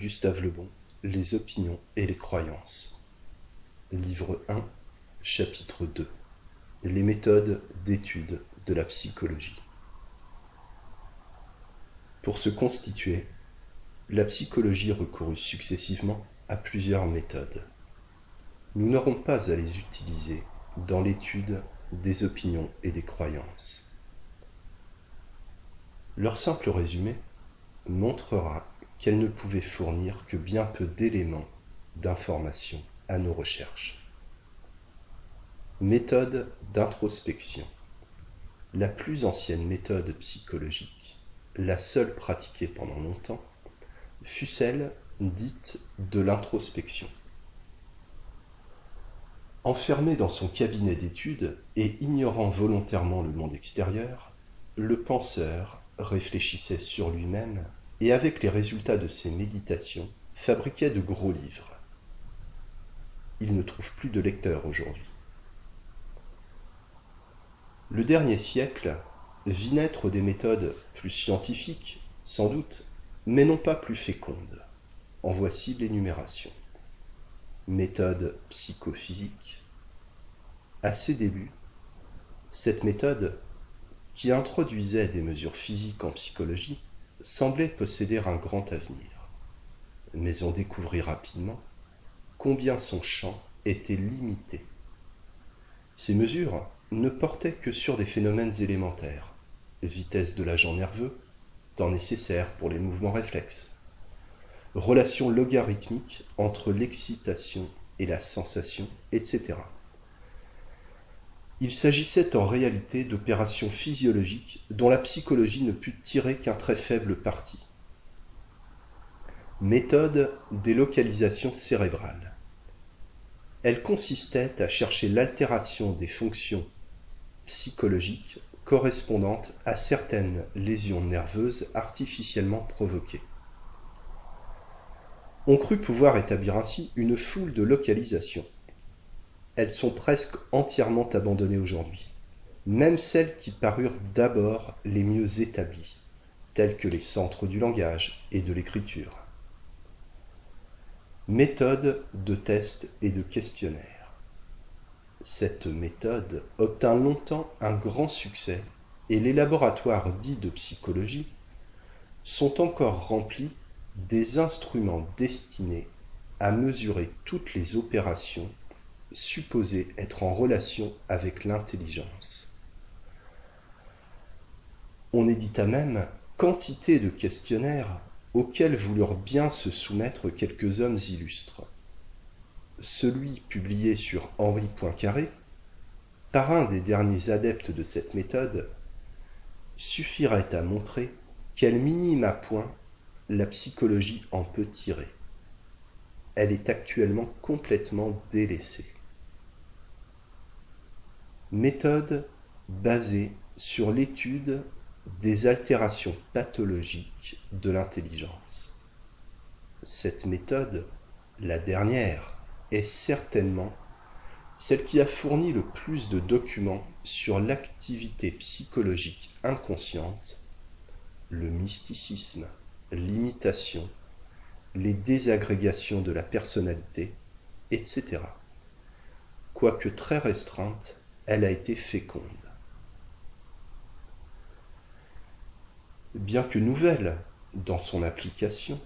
Gustave Lebon, Les opinions et les croyances. Livre 1, chapitre 2. Les méthodes d'étude de la psychologie. Pour se constituer, la psychologie recourut successivement à plusieurs méthodes. Nous n'aurons pas à les utiliser dans l'étude des opinions et des croyances. Leur simple résumé montrera qu'elles ne pouvaient fournir que bien peu d'éléments d'information à nos recherches. Méthode d'introspection. La plus ancienne méthode psychologique, la seule pratiquée pendant longtemps, fut celle dite de l'introspection. Enfermé dans son cabinet d'études et ignorant volontairement le monde extérieur, le penseur réfléchissait sur lui-même et avec les résultats de ses méditations, fabriquait de gros livres. Il ne trouve plus de lecteurs aujourd'hui. Le dernier siècle vit naître des méthodes plus scientifiques, sans doute, mais non pas plus fécondes. En voici l'énumération. Méthode psychophysique. À ses débuts, cette méthode, qui introduisait des mesures physiques en psychologie, semblait posséder un grand avenir. Mais on découvrit rapidement combien son champ était limité. Ces mesures ne portaient que sur des phénomènes élémentaires, vitesse de l'agent nerveux, temps nécessaire pour les mouvements réflexes, relation logarithmique entre l'excitation et la sensation, etc. Il s'agissait en réalité d'opérations physiologiques dont la psychologie ne put tirer qu'un très faible parti. Méthode des localisations cérébrales. Elle consistait à chercher l'altération des fonctions psychologiques correspondantes à certaines lésions nerveuses artificiellement provoquées. On crut pouvoir établir ainsi une foule de localisations elles sont presque entièrement abandonnées aujourd'hui, même celles qui parurent d'abord les mieux établies, telles que les centres du langage et de l'écriture. Méthode de test et de questionnaire. Cette méthode obtint longtemps un grand succès et les laboratoires dits de psychologie sont encore remplis des instruments destinés à mesurer toutes les opérations supposé être en relation avec l'intelligence. On édita même quantité de questionnaires auxquels voulurent bien se soumettre quelques hommes illustres. Celui publié sur Henri Poincaré, par un des derniers adeptes de cette méthode, suffirait à montrer quel minima point la psychologie en peut tirer. Elle est actuellement complètement délaissée. Méthode basée sur l'étude des altérations pathologiques de l'intelligence. Cette méthode, la dernière, est certainement celle qui a fourni le plus de documents sur l'activité psychologique inconsciente, le mysticisme, l'imitation, les désagrégations de la personnalité, etc. Quoique très restreinte, elle a été féconde. Bien que nouvelle dans son application,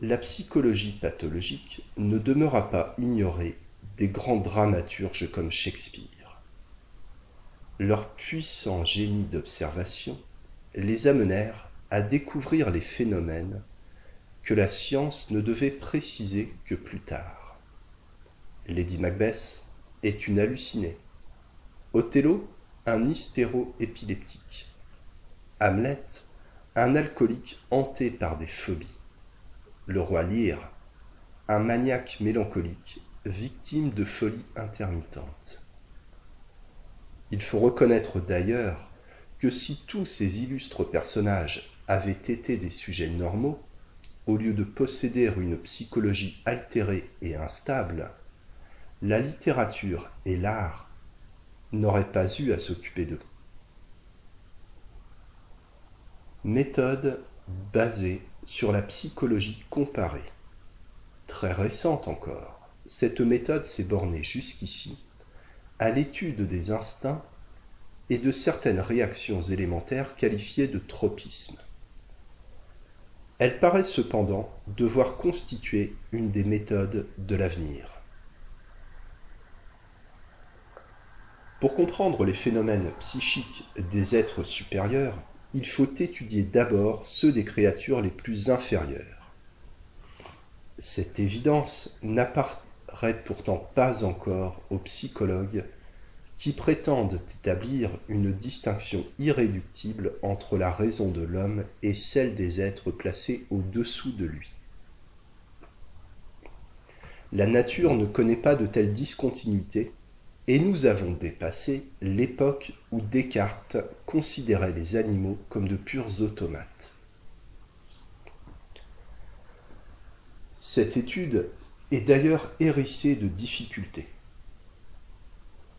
la psychologie pathologique ne demeura pas ignorée des grands dramaturges comme Shakespeare. Leur puissant génie d'observation les amenèrent à découvrir les phénomènes que la science ne devait préciser que plus tard. Lady Macbeth est une hallucinée. Othello, un hystéro-épileptique. Hamlet, un alcoolique hanté par des phobies. Le roi Lear, un maniaque mélancolique, victime de folies intermittentes. Il faut reconnaître d'ailleurs que si tous ces illustres personnages avaient été des sujets normaux, au lieu de posséder une psychologie altérée et instable, la littérature et l'art n'aurait pas eu à s'occuper d'eux. Méthode basée sur la psychologie comparée. très récente encore, cette méthode s'est bornée jusqu'ici à l'étude des instincts et de certaines réactions élémentaires qualifiées de tropisme. Elle paraît cependant devoir constituer une des méthodes de l'avenir. Pour comprendre les phénomènes psychiques des êtres supérieurs, il faut étudier d'abord ceux des créatures les plus inférieures. Cette évidence n'apparaît pourtant pas encore aux psychologues qui prétendent établir une distinction irréductible entre la raison de l'homme et celle des êtres placés au-dessous de lui. La nature ne connaît pas de telle discontinuité, et nous avons dépassé l'époque où Descartes considérait les animaux comme de purs automates. Cette étude est d'ailleurs hérissée de difficultés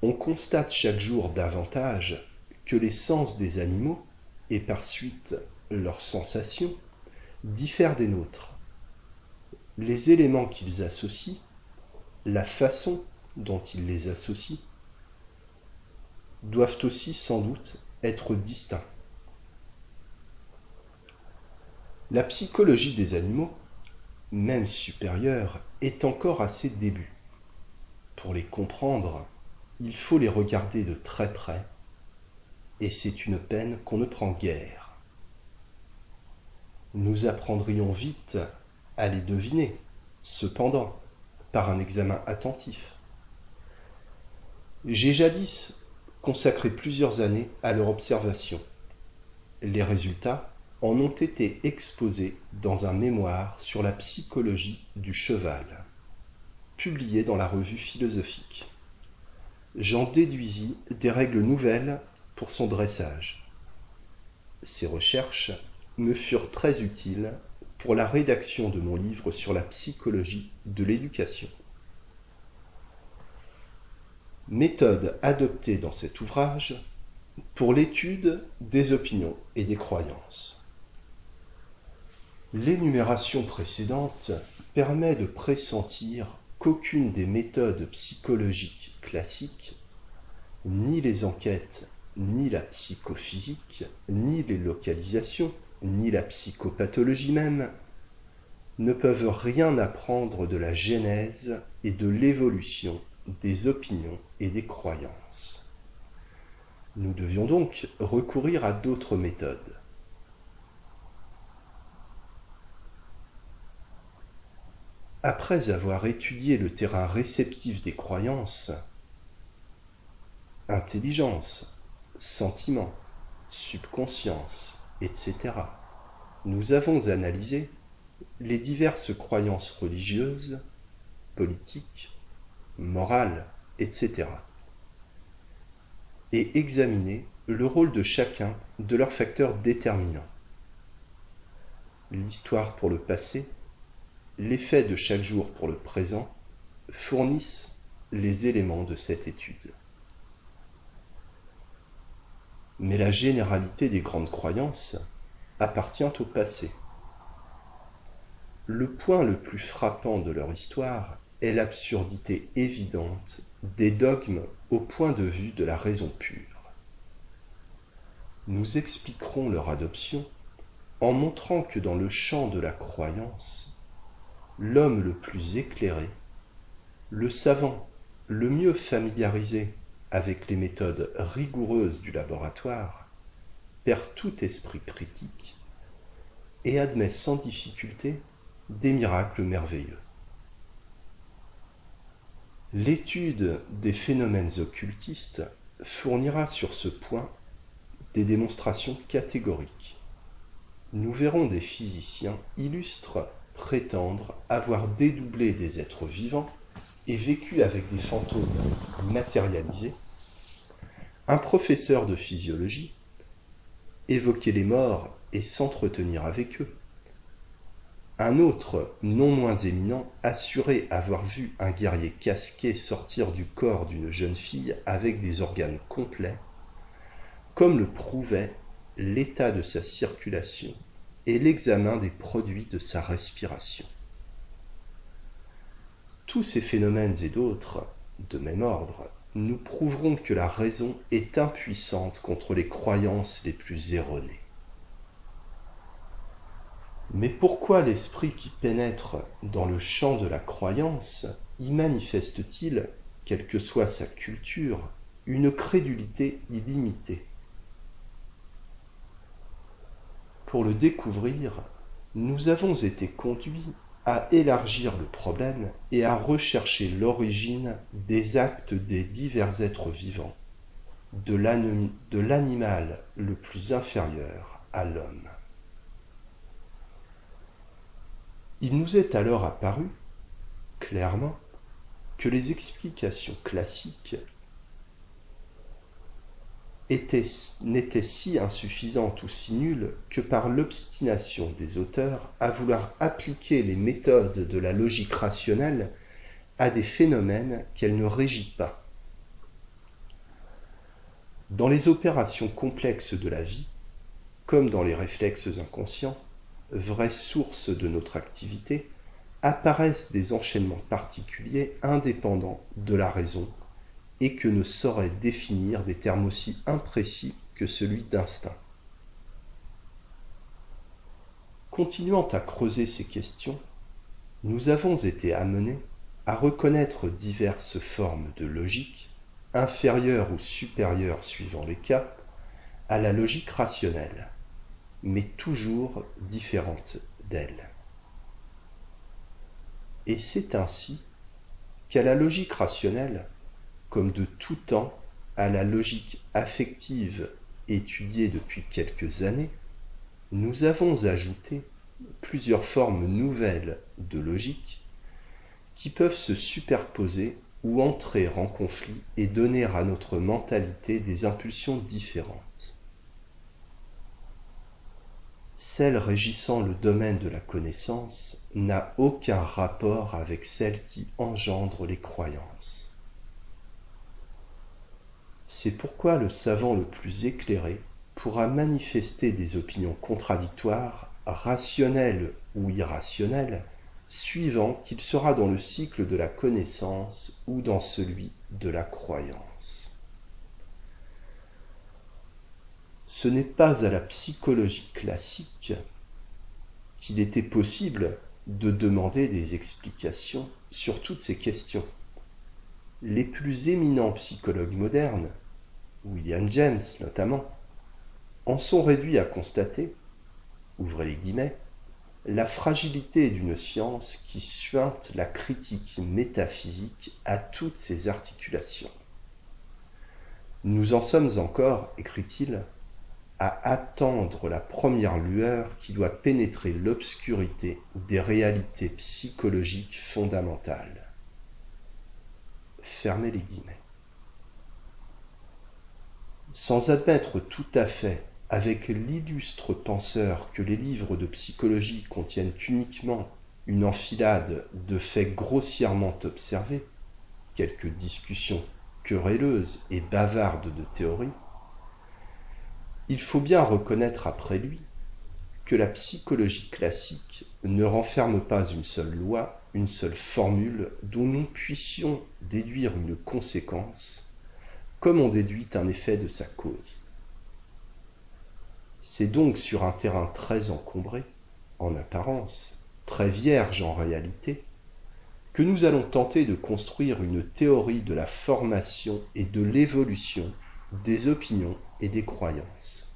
on constate chaque jour davantage que les sens des animaux, et par suite leurs sensations, diffèrent des nôtres. Les éléments qu'ils associent, la façon dont ils les associent, doivent aussi sans doute être distincts. La psychologie des animaux, même supérieure, est encore à ses débuts. Pour les comprendre, il faut les regarder de très près, et c'est une peine qu'on ne prend guère. Nous apprendrions vite à les deviner, cependant, par un examen attentif. J'ai jadis consacré plusieurs années à leur observation. Les résultats en ont été exposés dans un mémoire sur la psychologie du cheval, publié dans la revue philosophique j'en déduisis des règles nouvelles pour son dressage. Ces recherches me furent très utiles pour la rédaction de mon livre sur la psychologie de l'éducation. Méthode adoptée dans cet ouvrage pour l'étude des opinions et des croyances. L'énumération précédente permet de pressentir qu'aucune des méthodes psychologiques classiques, ni les enquêtes, ni la psychophysique, ni les localisations, ni la psychopathologie même, ne peuvent rien apprendre de la genèse et de l'évolution des opinions et des croyances. Nous devions donc recourir à d'autres méthodes. Après avoir étudié le terrain réceptif des croyances, intelligence, sentiment, subconscience, etc., nous avons analysé les diverses croyances religieuses, politiques, morales, etc., et examiné le rôle de chacun de leurs facteurs déterminants. L'histoire pour le passé les faits de chaque jour pour le présent fournissent les éléments de cette étude. Mais la généralité des grandes croyances appartient au passé. Le point le plus frappant de leur histoire est l'absurdité évidente des dogmes au point de vue de la raison pure. Nous expliquerons leur adoption en montrant que dans le champ de la croyance, l'homme le plus éclairé, le savant le mieux familiarisé avec les méthodes rigoureuses du laboratoire, perd tout esprit critique et admet sans difficulté des miracles merveilleux. L'étude des phénomènes occultistes fournira sur ce point des démonstrations catégoriques. Nous verrons des physiciens illustres prétendre avoir dédoublé des êtres vivants et vécu avec des fantômes matérialisés, un professeur de physiologie évoquer les morts et s'entretenir avec eux. Un autre, non moins éminent, assurait avoir vu un guerrier casqué sortir du corps d'une jeune fille avec des organes complets, comme le prouvait l'état de sa circulation et l'examen des produits de sa respiration. Tous ces phénomènes et d'autres, de même ordre, nous prouverons que la raison est impuissante contre les croyances les plus erronées. Mais pourquoi l'esprit qui pénètre dans le champ de la croyance y manifeste-t-il, quelle que soit sa culture, une crédulité illimitée? Pour le découvrir, nous avons été conduits à élargir le problème et à rechercher l'origine des actes des divers êtres vivants, de l'animal le plus inférieur à l'homme. Il nous est alors apparu, clairement, que les explications classiques n'étaient si insuffisantes ou si nulles que par l'obstination des auteurs à vouloir appliquer les méthodes de la logique rationnelle à des phénomènes qu'elle ne régit pas. Dans les opérations complexes de la vie, comme dans les réflexes inconscients, vraie source de notre activité, apparaissent des enchaînements particuliers indépendants de la raison et que ne sauraient définir des termes aussi imprécis que celui d'instinct. Continuant à creuser ces questions, nous avons été amenés à reconnaître diverses formes de logique, inférieures ou supérieures suivant les cas, à la logique rationnelle mais toujours différente d'elle. Et c'est ainsi qu'à la logique rationnelle, comme de tout temps à la logique affective étudiée depuis quelques années, nous avons ajouté plusieurs formes nouvelles de logique qui peuvent se superposer ou entrer en conflit et donner à notre mentalité des impulsions différentes celle régissant le domaine de la connaissance n'a aucun rapport avec celle qui engendre les croyances. C'est pourquoi le savant le plus éclairé pourra manifester des opinions contradictoires, rationnelles ou irrationnelles, suivant qu'il sera dans le cycle de la connaissance ou dans celui de la croyance. Ce n'est pas à la psychologie classique qu'il était possible de demander des explications sur toutes ces questions. Les plus éminents psychologues modernes, William James notamment, en sont réduits à constater, ouvrez les guillemets, la fragilité d'une science qui suinte la critique métaphysique à toutes ses articulations. Nous en sommes encore, écrit-il, à attendre la première lueur qui doit pénétrer l'obscurité des réalités psychologiques fondamentales. Fermez les guillemets. Sans admettre tout à fait avec l'illustre penseur que les livres de psychologie contiennent uniquement une enfilade de faits grossièrement observés, quelques discussions querelleuses et bavardes de théories, il faut bien reconnaître après lui que la psychologie classique ne renferme pas une seule loi, une seule formule dont nous puissions déduire une conséquence, comme on déduit un effet de sa cause. C'est donc sur un terrain très encombré, en apparence, très vierge en réalité, que nous allons tenter de construire une théorie de la formation et de l'évolution des opinions et des croyances.